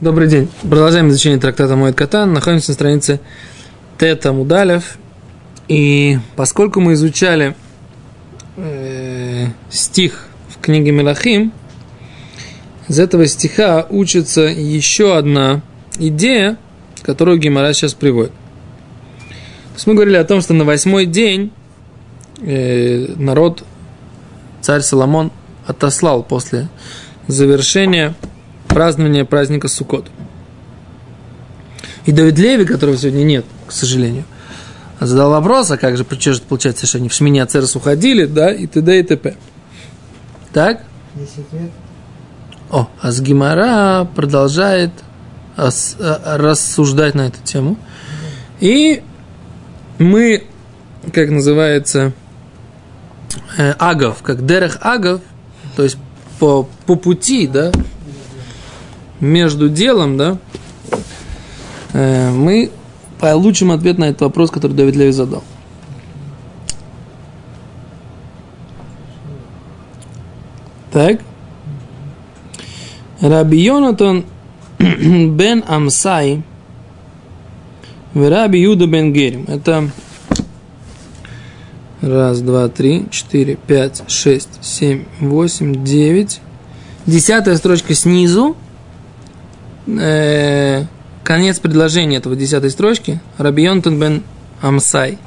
Добрый день. Продолжаем изучение трактата Моет Катан. Находимся на странице Тета Мудалев. И поскольку мы изучали э, стих в книге Мелахим, из этого стиха учится еще одна идея, которую Гимара сейчас приводит. То есть мы говорили о том, что на восьмой день э, народ, царь Соломон, отослал после завершения празднования праздника Суккот. И Давид Леви, которого сегодня нет, к сожалению, задал вопрос, а как же, что же получается, что они в Шмине Ацерес уходили, да, и т.д. и т.п. Так? О, а Гимара продолжает рассуждать на эту тему. И мы, как называется, э, агов, как дерех агов, то есть по, по пути, да, между делом, да, э, мы получим ответ на этот вопрос, который Давид Леви задал. Так. Раби Йонатан бен Амсай в Раби Юда бен Герим. Это раз, два, три, четыре, пять, шесть, семь, восемь, девять. Десятая строчка снизу – э, конец предложения этого десятой строчки. Раби Йонтон бен Амсай.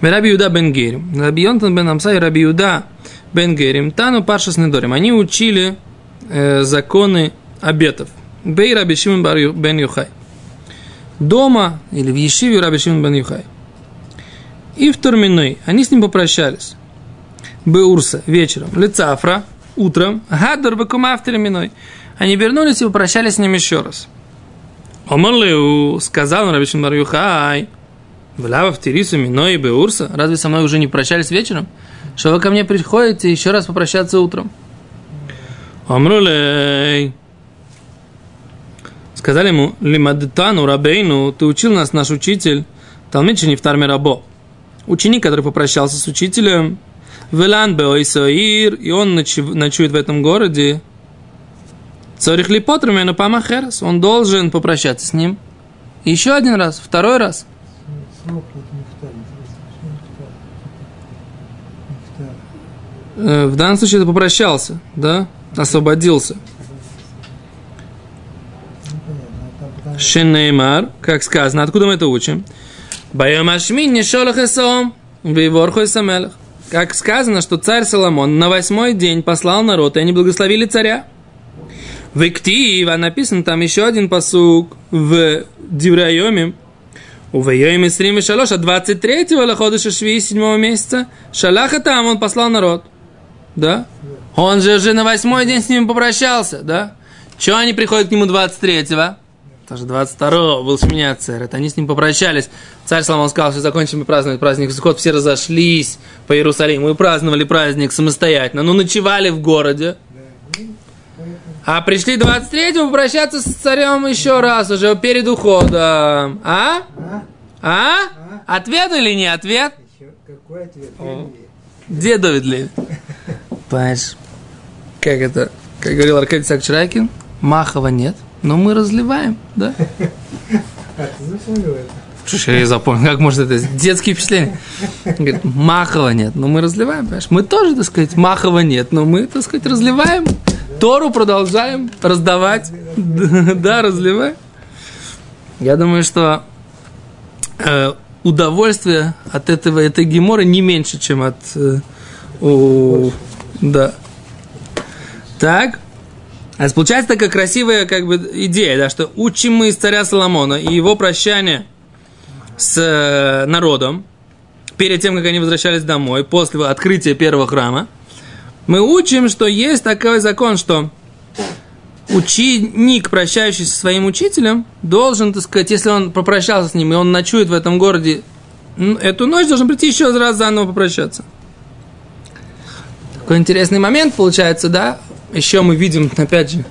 Раби Юда бен Герим. Раби Йонтон бен Амсай и Раби Юда бен Герим. Тану Паршас Недорим. Они учили э, законы обетов. Бей Раби Шимон бен Юхай. Дома или в Ешиве Раби Шимон бен Юхай. И в Турминой. Они с ним попрощались. Беурса вечером. Лицафра утром. Гадар бекумафтерминой. Они вернулись и попрощались с ним еще раз. Омарлеу сказал Рабишин Барюхай, Влава в Терису, Миной и Беурса. Разве со мной уже не прощались вечером? Что вы ко мне приходите еще раз попрощаться утром? Омрулей. Сказали ему, Лимадтану Рабейну, ты учил нас, наш учитель, в Тарме Рабо. Ученик, который попрощался с учителем, Велан Беойсоир, и он ночует в этом городе, Цорих ли потрумену памахерас. Он должен попрощаться с ним. Еще один раз, второй раз. Э, в данном случае это попрощался, да? Освободился. Шинеймар, как сказано, откуда мы это учим? Байомашмин не шолах эсом, вейворху Как сказано, что царь Соломон на восьмой день послал народ, и они благословили царя. В Иктива написан там еще один посук в Диврайоме. У Вайоме Срим и Шалоша 23-го Лаходыша Шви 7 месяца Шалаха там он послал народ. Да? Он же уже на восьмой день с ним попрощался, да? Чего они приходят к нему 23-го? Даже 22-го был Шминя царь. Это они с ним попрощались. Царь Соломон сказал, что закончим мы праздновать праздник Суккот. Все разошлись по Иерусалиму и праздновали праздник самостоятельно. Ну, ночевали в городе. А пришли 23-го попрощаться с царем еще раз, уже перед уходом. А? А? Ответ или не ответ? Какой ответ? Где Давид Леви? Понимаешь, как это, как говорил Аркадий Сакчарайкин, Махова нет, но мы разливаем, да? А ты я запомнил, как может это детские впечатления. Говорит, Махова нет, но мы разливаем, понимаешь? Мы тоже, так сказать, Махова нет, но мы, так сказать, разливаем. Тору продолжаем раздавать. Да, разливаем. Я думаю, что э, удовольствие от этого, этой гемора не меньше, чем от... Э, да. Так. А получается такая красивая как бы идея, да, что учим мы из царя Соломона и его прощание с э, народом перед тем, как они возвращались домой, после открытия первого храма – мы учим, что есть такой закон, что ученик, прощающийся со своим учителем, должен, так сказать, если он попрощался с ним, и он ночует в этом городе, эту ночь должен прийти еще раз заново попрощаться. Такой интересный момент получается, да? Еще мы видим, опять же,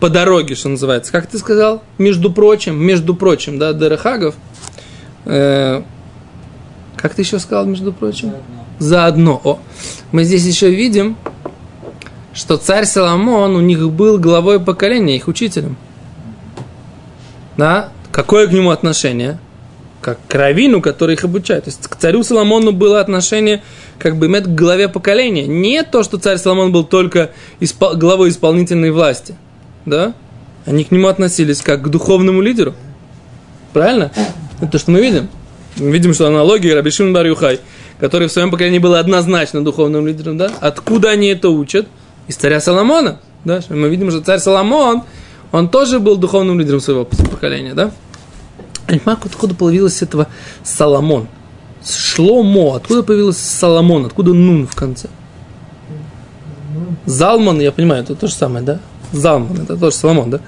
по дороге, что называется. Как ты сказал? Между прочим, между прочим, да, Дерехагов. Э, как ты еще сказал, между прочим? Заодно. Заодно. О, мы здесь еще видим, что царь Соломон у них был главой поколения, их учителем. Да? Какое к нему отношение? Как к равину, который их обучает. То есть к царю Соломону было отношение как бы к главе поколения. Не то, что царь Соломон был только испол- главой исполнительной власти. Да? Они к нему относились как к духовному лидеру. Правильно? Это то, что мы видим. Мы видим, что аналогия Рабишин Бар Юхай, который в своем поколении был однозначно духовным лидером, да? Откуда они это учат? Из царя Соломона. Да? Мы видим, что царь Соломон, он тоже был духовным лидером своего поколения, да? Понимаю, откуда появилось этого Соломон. Шломо, откуда появился Соломон, откуда Нун в конце? Залман, я понимаю, это то же самое, да? Залман, это тоже Соломон, да?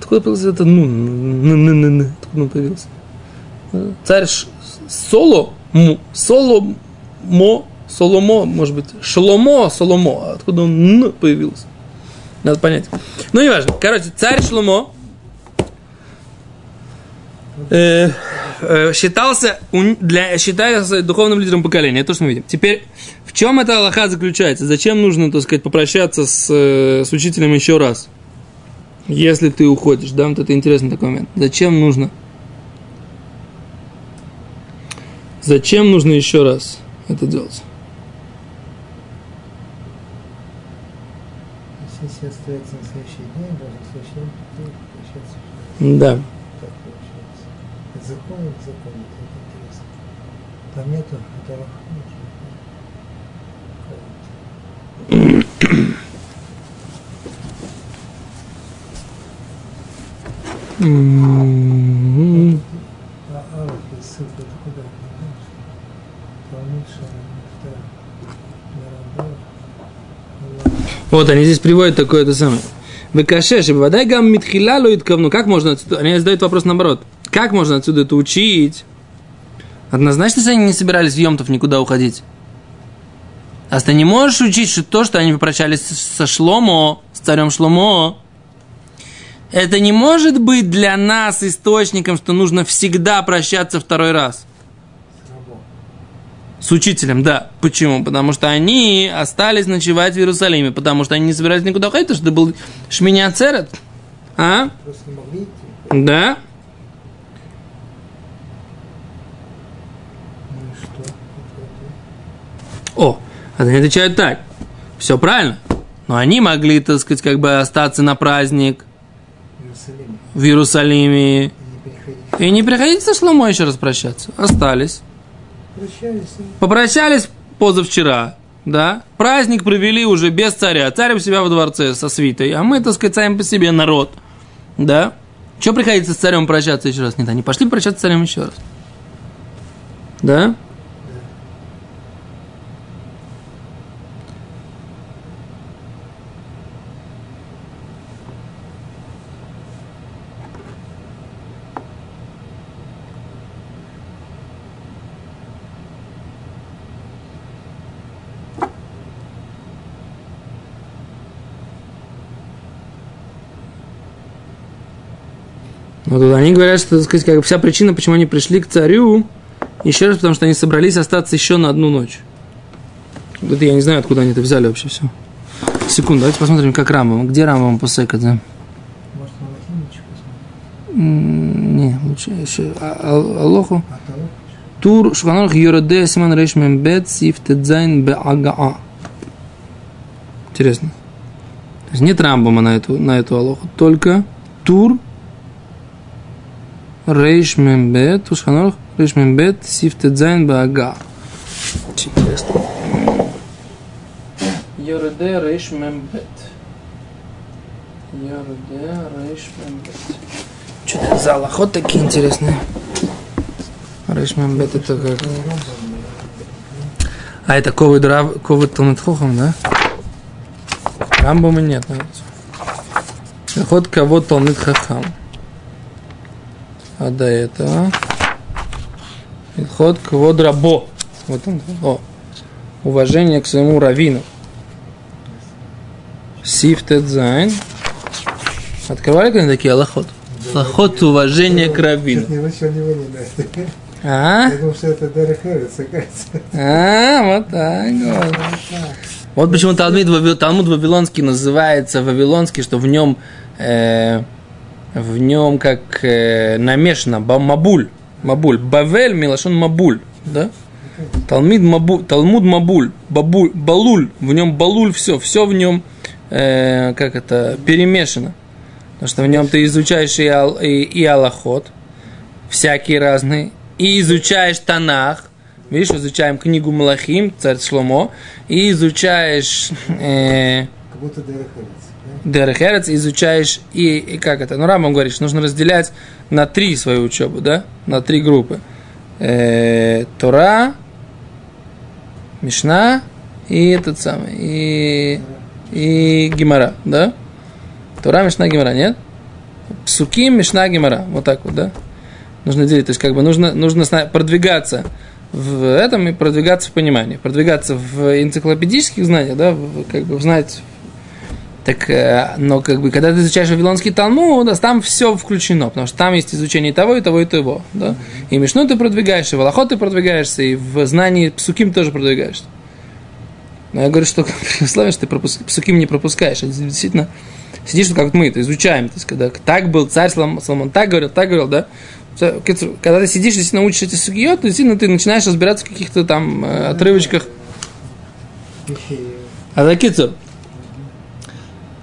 Откуда появился это Нун? Откуда он появился? Царь Соло, Соло, Мо, Соломо, может быть, Шломо, Соломо. Откуда он Н появился? Надо понять. Ну, неважно. Короче, царь Шломо э, э, считался, для, считался духовным лидером поколения. Это то, что мы видим. Теперь, в чем эта Аллаха заключается? Зачем нужно, так сказать, попрощаться с, э, с учителем еще раз? Если ты уходишь, да, вот это интересный такой момент. Зачем нужно? Зачем нужно еще раз это делать? Если остается на следующий день, даже на следующий день прощаться. Да. Так получается. Это закон, это закон, это интересно. Там нету, это М-м-м. А Аллах, ссылка, это куда? Талмуд, Вот они здесь приводят такое это самое. Выкашеш, водай гам митхила лоитковну. Как можно отсюда? Они задают вопрос наоборот. Как можно отсюда это учить? Однозначно, что они не собирались в Йомтов никуда уходить. А ты не можешь учить, что то, что они попрощались со Шломо, с царем Шломо, это не может быть для нас источником, что нужно всегда прощаться второй раз. С учителем, да. Почему? Потому что они остались ночевать в Иерусалиме, потому что они не собирались никуда уходить, потому что это был Шминя Церет. А? Да? О, они отвечают так. Все правильно. Но они могли, так сказать, как бы остаться на праздник В Иерусалиме. и не приходить со Шломо еще раз прощаться. Остались. Прощались и Попрощались позавчера, да? Праздник провели уже без царя. Царь у себя во дворце со свитой, а мы, так сказать, сами по себе народ, да? Что приходится с царем прощаться еще раз? Нет, они пошли прощаться с царем еще раз. Да? Они говорят, что так сказать, как вся причина, почему они пришли к царю, еще раз, потому что они собрались остаться еще на одну ночь. Это я не знаю, откуда они это взяли вообще все. Секунду, давайте посмотрим, как Рамбам. Где Рамбам посмотреть? М, Не, лучше еще. А- а- Алаху. А Тур שולחן ערוך יורה דעה סימן רמ״ב סעיף ט״ז בהגה. Интересно. То есть нет Рамбама на эту, на эту Алаху, только Тур רמ״ב, Тур שולחן ערוך רמ״ב סעיף ט״ז בהגה. Очень интересно. יורה דעה רמ״ב. יורה דעה רמ״ב. Что это за הלכות такие интересные? רמ״ב это как... А это ковид, Рав- ковид Талмитхохам, да? Рамбома нет, наверное. Ход кого Талмит Хахам. А до этого... Ход кого Драбо. Вот он. О. Уважение к своему раввину. Сифтед Зайн. Открывали когда такие аллахот? Аллахот уважение к раввину. Да. А? Думал, что это оказывается. А, вот так вот. Вот почему Талмуд, Талмуд Вавилонский называется Вавилонский, что в нем, э, в нем как э, намешано мабуль, мабуль, бавель, милашон мабуль, да? Талмид мабу, Талмуд мабуль, бабуль, балуль, в нем балуль все, все в нем, э, как это, перемешано. Потому что в нем ты изучаешь и, ал, и, и аллахот, всякие разные, и изучаешь Танах, видишь, изучаем книгу Малахим, царь Шломо, и изучаешь э, Как будто. Дерехерец, изучаешь и, и как это, ну Рамбам говорит, что нужно разделять на три свою учебу, да, на три группы. Э, Тора, Мишна и этот самый, и, и Гимара, да? Тора, Мишна, Гимара, нет? Псуким, Мишна, Гимара, вот так вот, да? Нужно делить, то есть как бы нужно, нужно продвигаться в этом и продвигаться в понимании, продвигаться в энциклопедических знаниях, да, в- как бы знать так, э, но как бы, когда ты изучаешь Вавилонский Талмуд, да, там все включено, потому что там есть изучение того, и того, и того, да. И Мишну ты продвигаешься, и в Аллахот ты продвигаешься, и в знании Псуким тоже продвигаешься. Но я говорю, что при условии, что ты пропуск... Псуким не пропускаешь, а действительно сидишь, как мы, это изучаем, то есть, когда так был царь Соломон, так говорил, так говорил, да, когда ты сидишь, действительно учишь эти сугиот, то действительно ты начинаешь разбираться в каких-то там э, отрывочках а за кицур.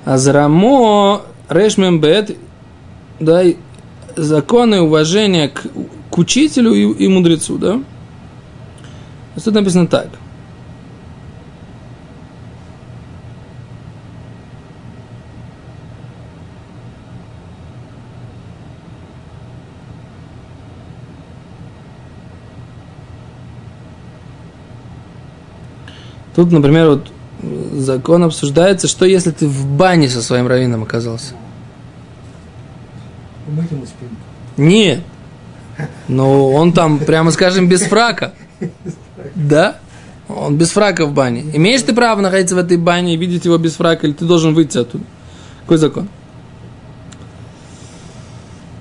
Азрамо решмембет, да, законы уважения к, к учителю и, и мудрецу, да? Тут написано так. Тут, например, вот закон обсуждается, что если ты в бане со своим раввином оказался. Нет. Но он там, прямо скажем, без фрака. Да? Он без фрака в бане. Имеешь ты право находиться в этой бане и видеть его без фрака, или ты должен выйти оттуда? Какой закон?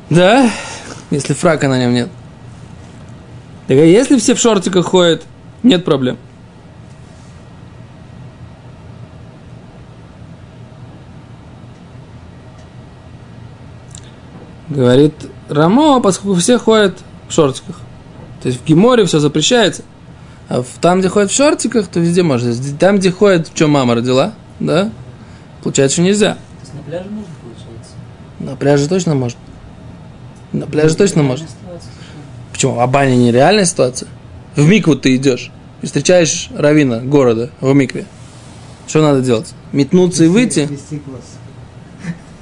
Да? Если фрака на нем нет. Так а если все в шортиках ходят, нет проблем. Говорит Рамо, поскольку все ходят в шортиках. То есть в Гиморе все запрещается. А там, где ходят в шортиках, то везде можно. Там, где ходят, в чем мама родила, да, получается, что нельзя. То есть на пляже можно, получается? На пляже точно может. На пляже точно может. Реальная ситуация. Почему? А баня не реальная ситуация? В микву ты идешь и встречаешь равина города в микве. Что надо делать? Метнуться и выйти?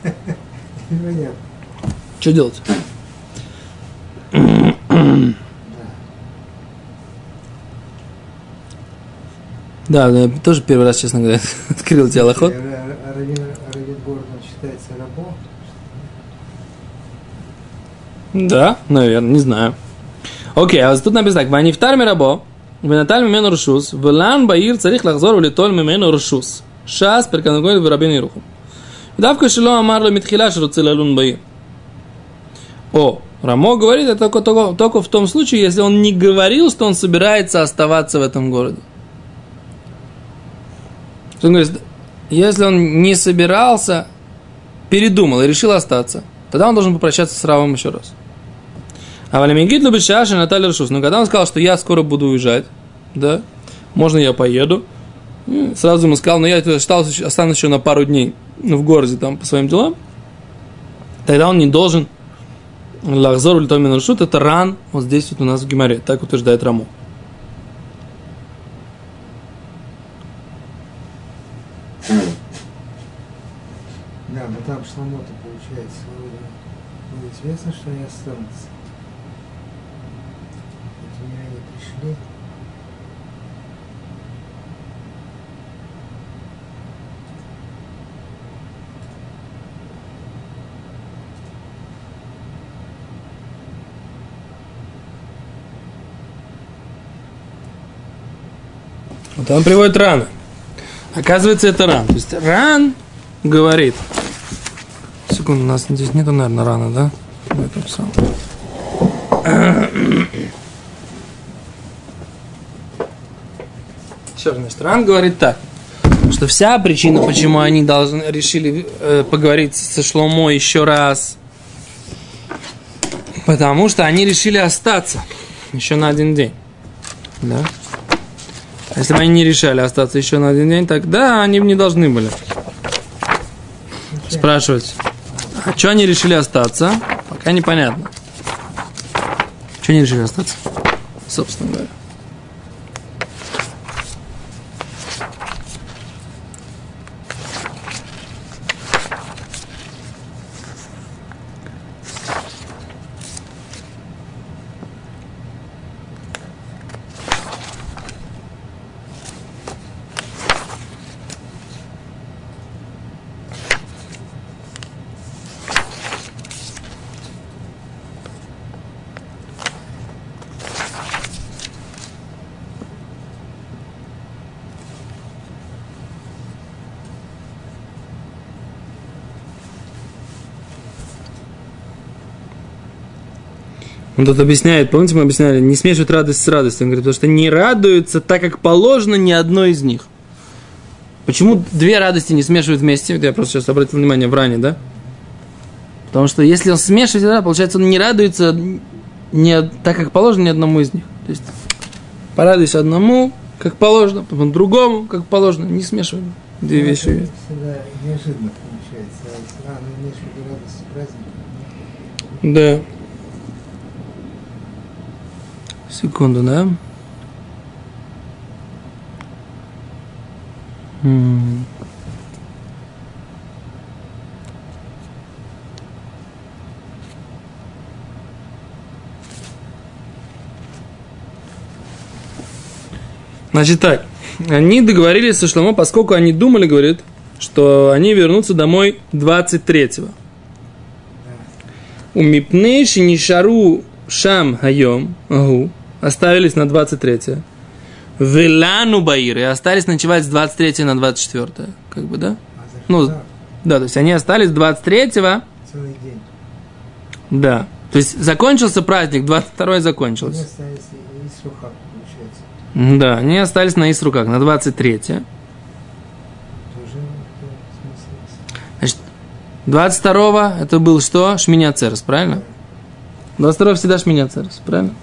Непонятно. Что делать? Да, да, я тоже первый раз, честно говоря, открыл тебе лохот. Да, наверное, не знаю. Окей, а вот тут написано так. Ванифтар мирабо, венаталь мимену рушус, велан баир царих лахзор улитоль мимену рушус. Шас перканагой в рабин ируху. Давка шило амарло митхила шруцил алун баир. О, Рамо говорит это только, только, только в том случае, если он не говорил, что он собирается оставаться в этом городе. Он говорит, если он не собирался, передумал и решил остаться, тогда он должен попрощаться с Равом еще раз. А Валимигит любит Шаши Наталья Рушус. Но когда он сказал, что я скоро буду уезжать, да, можно я поеду, сразу ему сказал, но я осталось, останусь еще на пару дней в городе там по своим делам, тогда он не должен Лахзор или Томин Рушут, это ран вот здесь вот у нас в Гимаре, так утверждает Раму. Да, но там Шламота получается. вроде было известно, что они останутся. Вот они пришли. Вот он приводит ран. Оказывается, это ран. То есть ран говорит. Секунду, у нас здесь нету, наверное, рана, да? В этом самом. Еще значит, ран говорит так, что вся причина, почему они должны, решили э, поговорить со Шломо еще раз, потому что они решили остаться еще на один день. Да? Если бы они не решали остаться еще на один день, тогда они бы не должны были спрашивать. А что они решили остаться? Пока непонятно. Что они решили остаться? Собственно говоря. Он тут объясняет, помните, мы объясняли, не смешивают радость с радостью. Он говорит, потому что не радуются так, как положено ни одной из них. Почему две радости не смешивают вместе? Я просто сейчас обратил внимание в ране, да? Потому что если он смешивает, да, получается, он не радуется не, так, как положено ни одному из них. То есть, порадуйся одному, как положено, потом другому, как положено. Не смешиваем две Ну, вещи. это Всегда неожиданно получается. А, ну, имеешь в виду радость праздника. Да. Секунду, да? М. Значит так, они договорились со Шломо, поскольку они думали, говорит, что они вернутся домой 23-го. У Мипней Шинишару Шам Хайом Агу оставились на 23 Велану Баир и остались ночевать с 23 на 24 Как бы, да? А Ну? Да, то есть они остались 23 Целый день. Да. То есть закончился праздник, 22 Они закончился. остались и- и сухак, получается. Да, они остались на Исруках, на 23 Тоже это смысл. Значит, 22 это был что? Шминя Церес, правильно? 22 всегда Шминя Церес, правильно?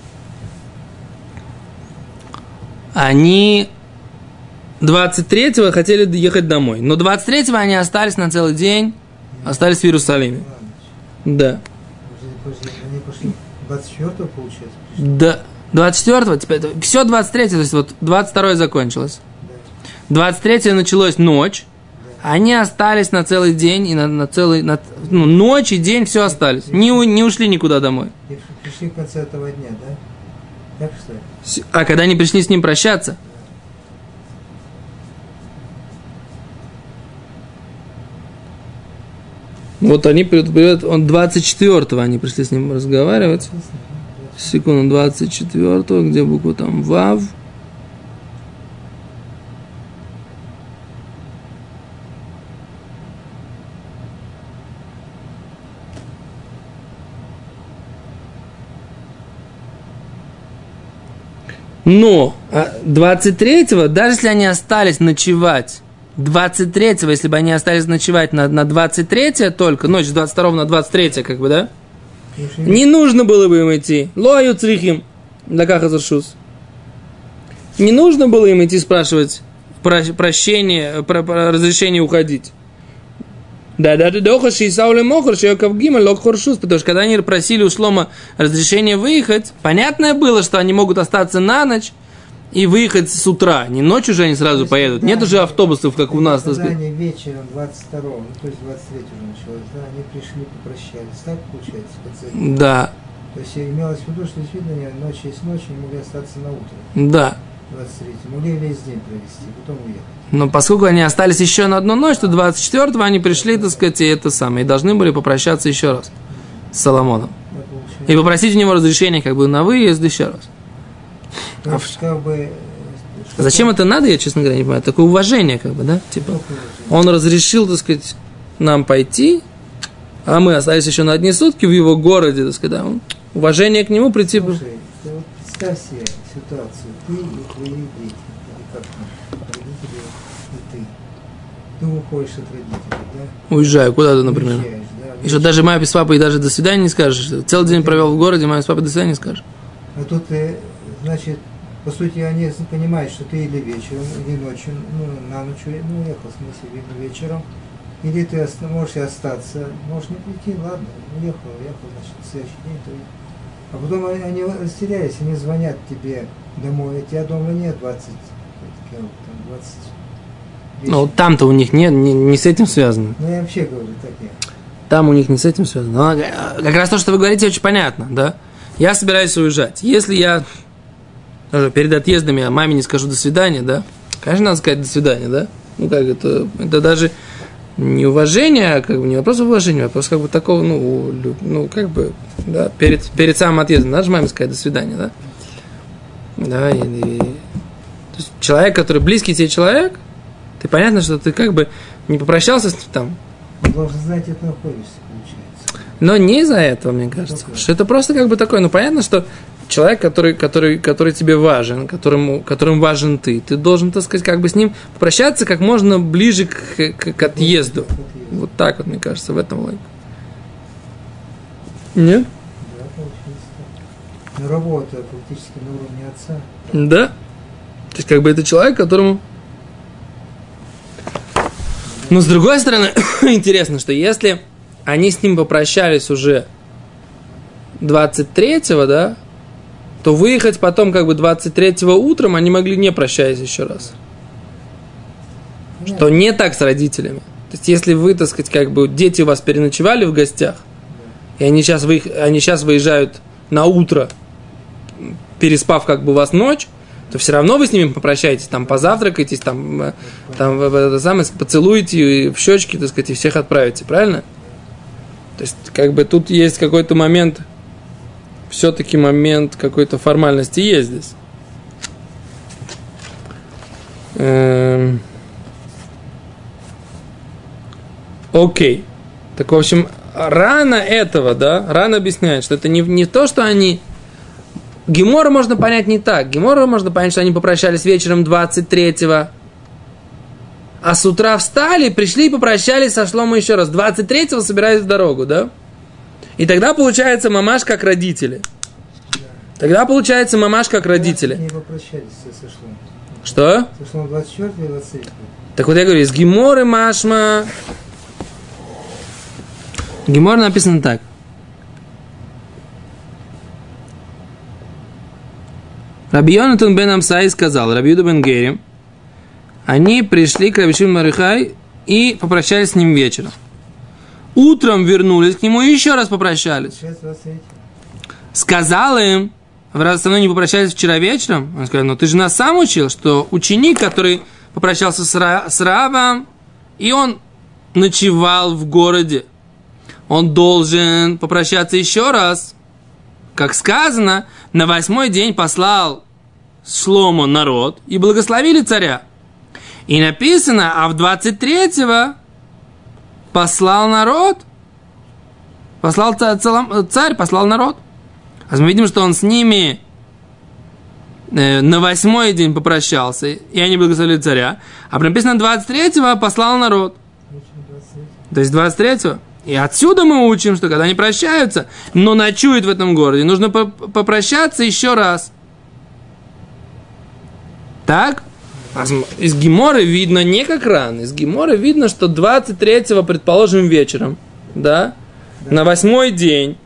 Они 23 хотели ехать домой, но 23 они остались на целый день, остались в Иерусалиме. Да. Подожди, подожди, они пошли 24 получается? Да. 24 теперь все 23 то есть вот 22 закончилось. Да. 23 началась ночь, они остались на целый день и на, на целый, на, ну, ночь и день все остались. Не, не ушли никуда домой. И пришли в конце этого дня, да? Так что ли? С- А когда они пришли с ним прощаться, вот они, придут- он 24-го они пришли с ним разговаривать. Секунду, 24-го, где буква там ВАВ. Но а 23-го, даже если они остались ночевать, 23-го, если бы они остались ночевать на, на 23 только, ночь с 22 на 23, как бы, да? Не нужно было бы им идти. Лою црихим. Лакахазаршус. Не нужно было им идти спрашивать про- прощение, про, про разрешение уходить. Да, да, да, доха шисауле мохр, шиокав гима лок хоршус, потому что когда они просили у Шлома разрешение выехать, понятное было, что они могут остаться на ночь и выехать с утра. Не ночью же они сразу есть, поедут. да, Нет уже автобусов, как у нас. сказать. они вечером 22 ну то есть 23 уже началось, да, они пришли, попрощались. Так получается дня? Да, То есть имелось в виду, что действительно ночь есть ночь, они могли остаться на утро да. 23 могли весь день провести, потом уехать. Но поскольку они остались еще на одну ночь, то 24-го они пришли, так сказать, и это самое. И должны были попрощаться еще раз с Соломоном. И попросить у него разрешения как бы на выезд еще раз. То есть, как бы... что- Зачем это надо, я, честно говоря, не понимаю. Такое уважение, как бы, да? Типа, он разрешил, так сказать, нам пойти, а мы остались еще на одни сутки в его городе, так сказать, да, уважение к нему прийти. Слушай, ты вот представь себе ситуацию. Ты и твои дети. Или как там, родители и ты. ты уходишь от родителей, да? Уезжаю куда-то, например. Уезжаешь, да? И что даже маме с папой даже до свидания не скажешь. Целый день провел в городе, маме с папой до свидания не скажешь. А тут ты, значит, по сути, они понимают, что ты или вечером, или ночью, ну, на ночь, ну, уехал, в смысле, видно, вечером, или ты можешь и остаться, можешь не прийти, ладно, уехал, уехал, значит, в следующий день ты. А потом они, они растерялись, они звонят тебе домой, а тебя дома нет 20, как, там, 20 Ну, там-то у них нет, не, не с этим связано. Ну, я вообще говорю так я. Там у них не с этим связано. Но, как раз то, что вы говорите, очень понятно, да? Я собираюсь уезжать. Если я даже перед отъездом я маме не скажу до свидания, да? Конечно, надо сказать до свидания, да? Ну как это, это даже не уважение, а как бы не вопрос уважения, а вопрос как бы такого, ну, ну как бы, да, перед, перед самым отъездом, надо же маме сказать до свидания, да? Да, и, и- то есть человек, который близкий тебе человек, ты понятно, что ты как бы не попрощался с ним там, Он должен знать, где ты находишься, получается. но не из-за этого, мне кажется. Что это просто как бы такое. Ну, понятно, что человек, который, который, который тебе важен, которому, которым важен ты, ты должен, так сказать, как бы с ним попрощаться как можно ближе к, к- к отъезду. Отъезд. Вот так вот, мне кажется, в этом логика. Нет? Да. Ну, работа фактически на уровне отца. Да. То есть, как бы это человек, которому... Но с другой стороны, интересно, что если они с ним попрощались уже 23-го, да, то выехать потом как бы 23-го утром они могли не прощаясь еще раз. Что не так с родителями. То есть, если вы, так сказать, как бы дети у вас переночевали в гостях, и они сейчас, выех- они сейчас выезжают на утро, переспав как бы у вас ночь, то все равно вы с ними попрощаетесь, там позавтракаетесь, там, э, там это самое, поцелуете и в щечки, так сказать, и всех отправите, правильно? То есть, как бы тут есть какой-то момент, все-таки момент какой-то формальности есть здесь. Эм. Окей. Так, в общем, рано этого, да, рано объясняет, что это не, не то, что они... Гемора можно понять не так. Гемора можно понять, что они попрощались вечером 23-го, а с утра встали, пришли и попрощались со Шломо еще раз. 23-го собирались в дорогу, да? И тогда получается мамаш как родители. Тогда получается мамаш как родители. Не попрощались со Шлом. Что? Со Шлом 24 и 23. Так вот я говорю, из Геморы Машма. Гемор написано так. Раби Йонатан бен Амсай сказал, Раби Юда бен Гери, они пришли к Рабишим Марихай и попрощались с ним вечером. Утром вернулись к нему и еще раз попрощались. Сейчас 23. Сказал им, раз со мной не попрощались вчера вечером, он сказал, ну ты же нас сам учил, что ученик, который попрощался с, Ра- с Равом, и он ночевал в городе, он должен попрощаться еще раз. Как сказано, на восьмой день послал Шлому народ и благословили царя. И написано, а в 23-го послал народ, послал целом- царь, послал народ. А мы видим, что он с ними э, на восьмой день попрощался, и они благословили царя. А написано 23-го послал народ. Вечером 23. То есть 23-го. И отсюда мы учим, что когда они прощаются, но ночуют в этом городе, нужно по- попрощаться еще раз. Так? Из Геморы видно не как рано. Из Геморы видно, что 23-го, предположим, вечером, да, на восьмой день,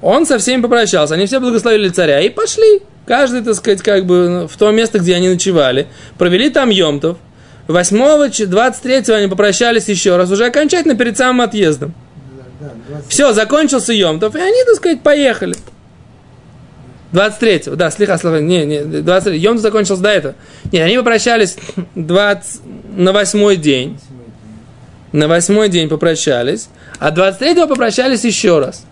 он со всеми попрощался, они все благословили царя и пошли. Каждый, так сказать, как бы в то место, где они ночевали. Провели там Йомтов. 8 23 они попрощались еще раз, уже окончательно перед самым отъездом. Да, да, 20. Все, закончился Йомтов, и они, так сказать, поехали. 23-го, да, слегка слова, не, не, 23 Йомтов закончился до этого. Нет, они попрощались 20, на восьмой день. На восьмой день попрощались, а 23-го попрощались еще раз.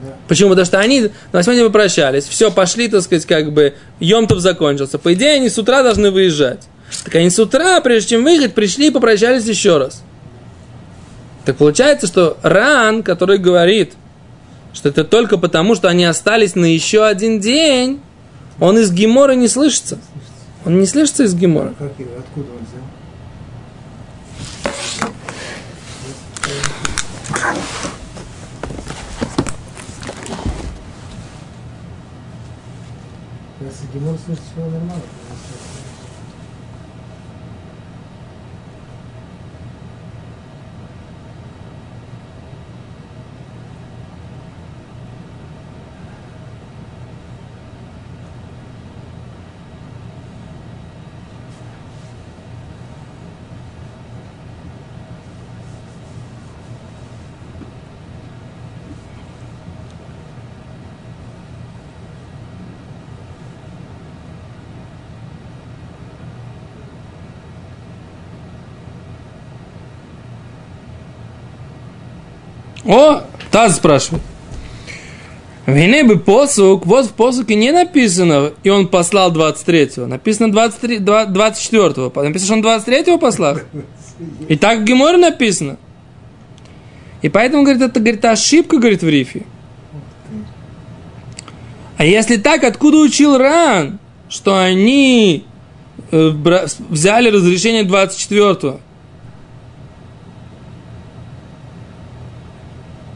Да. Почему? Потому что они на восьмой день попрощались, все, пошли, так сказать, как бы, Йомтов закончился. По идее, они с утра должны выезжать. Так они с утра, прежде чем выехать, пришли и попрощались еще раз. Так получается, что Ран, который говорит, что это только потому, что они остались на еще один день, он из Гемора не слышится. Он не слышится из Гемора. Откуда он взял? Если Гимон слышит, все нормально. О, Таз спрашивает. Вине бы посук, вот в посуке не написано, и он послал 23-го. Написано 23, 24-го. Написано, что он 23-го послал. И так в Геморе написано. И поэтому, говорит, это, говорит, ошибка, говорит, в рифе. А если так, откуда учил Ран, что они э, взяли разрешение 24-го?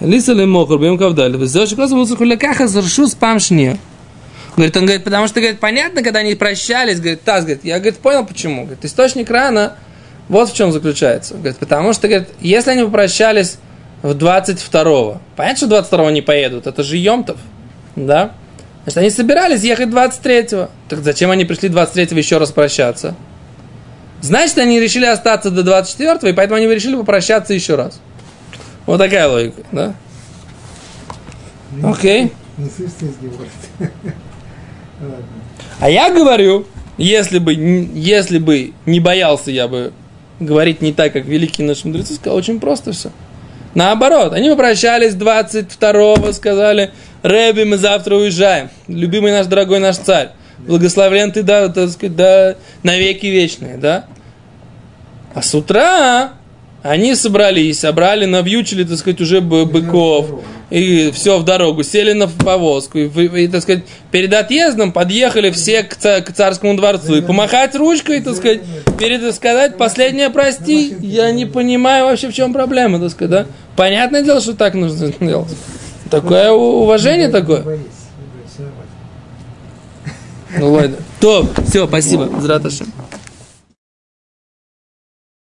Лиса ли мохр, бьем кавдаль. Сделаешь косу мусуху лякаха, заршу спам шния. Говорит, он говорит, потому что, говорит, понятно, когда они прощались, говорит, таз, говорит, я, говорит, понял почему. Говорит, источник рана, вот в чем заключается. Говорит, потому что, говорит, если они попрощались в 22-го, понятно, что 22-го не поедут, это же Йомтов, да? Значит, они собирались ехать 23-го. Так зачем они пришли 23-го еще раз прощаться? Значит, они решили остаться до 24-го, и поэтому они решили попрощаться еще раз. Вот такая логика, да? Окей. Не. Ладно. А я говорю, если бы, если бы не боялся я бы говорить не так, как великие наши мудрецы, сказал, очень просто все. Наоборот, они попрощались 22-го, сказали, Рэби, мы завтра уезжаем. Любимый наш, дорогой наш царь. Благословлен ты, да, так сказать, да, навеки вечные, да? А с утра они собрались, собрали, навьючили, так сказать, уже бы- быков, и все в дорогу, сели на повозку, и, и, так сказать, перед отъездом подъехали все к, ца- к царскому дворцу, и помахать ручкой, так сказать, перед сказать последнее прости, я не понимаю вообще, в чем проблема, так сказать, да? Понятное дело, что так нужно делать. Такое уважение такое. Ну ладно. То, все, спасибо. Зраташем.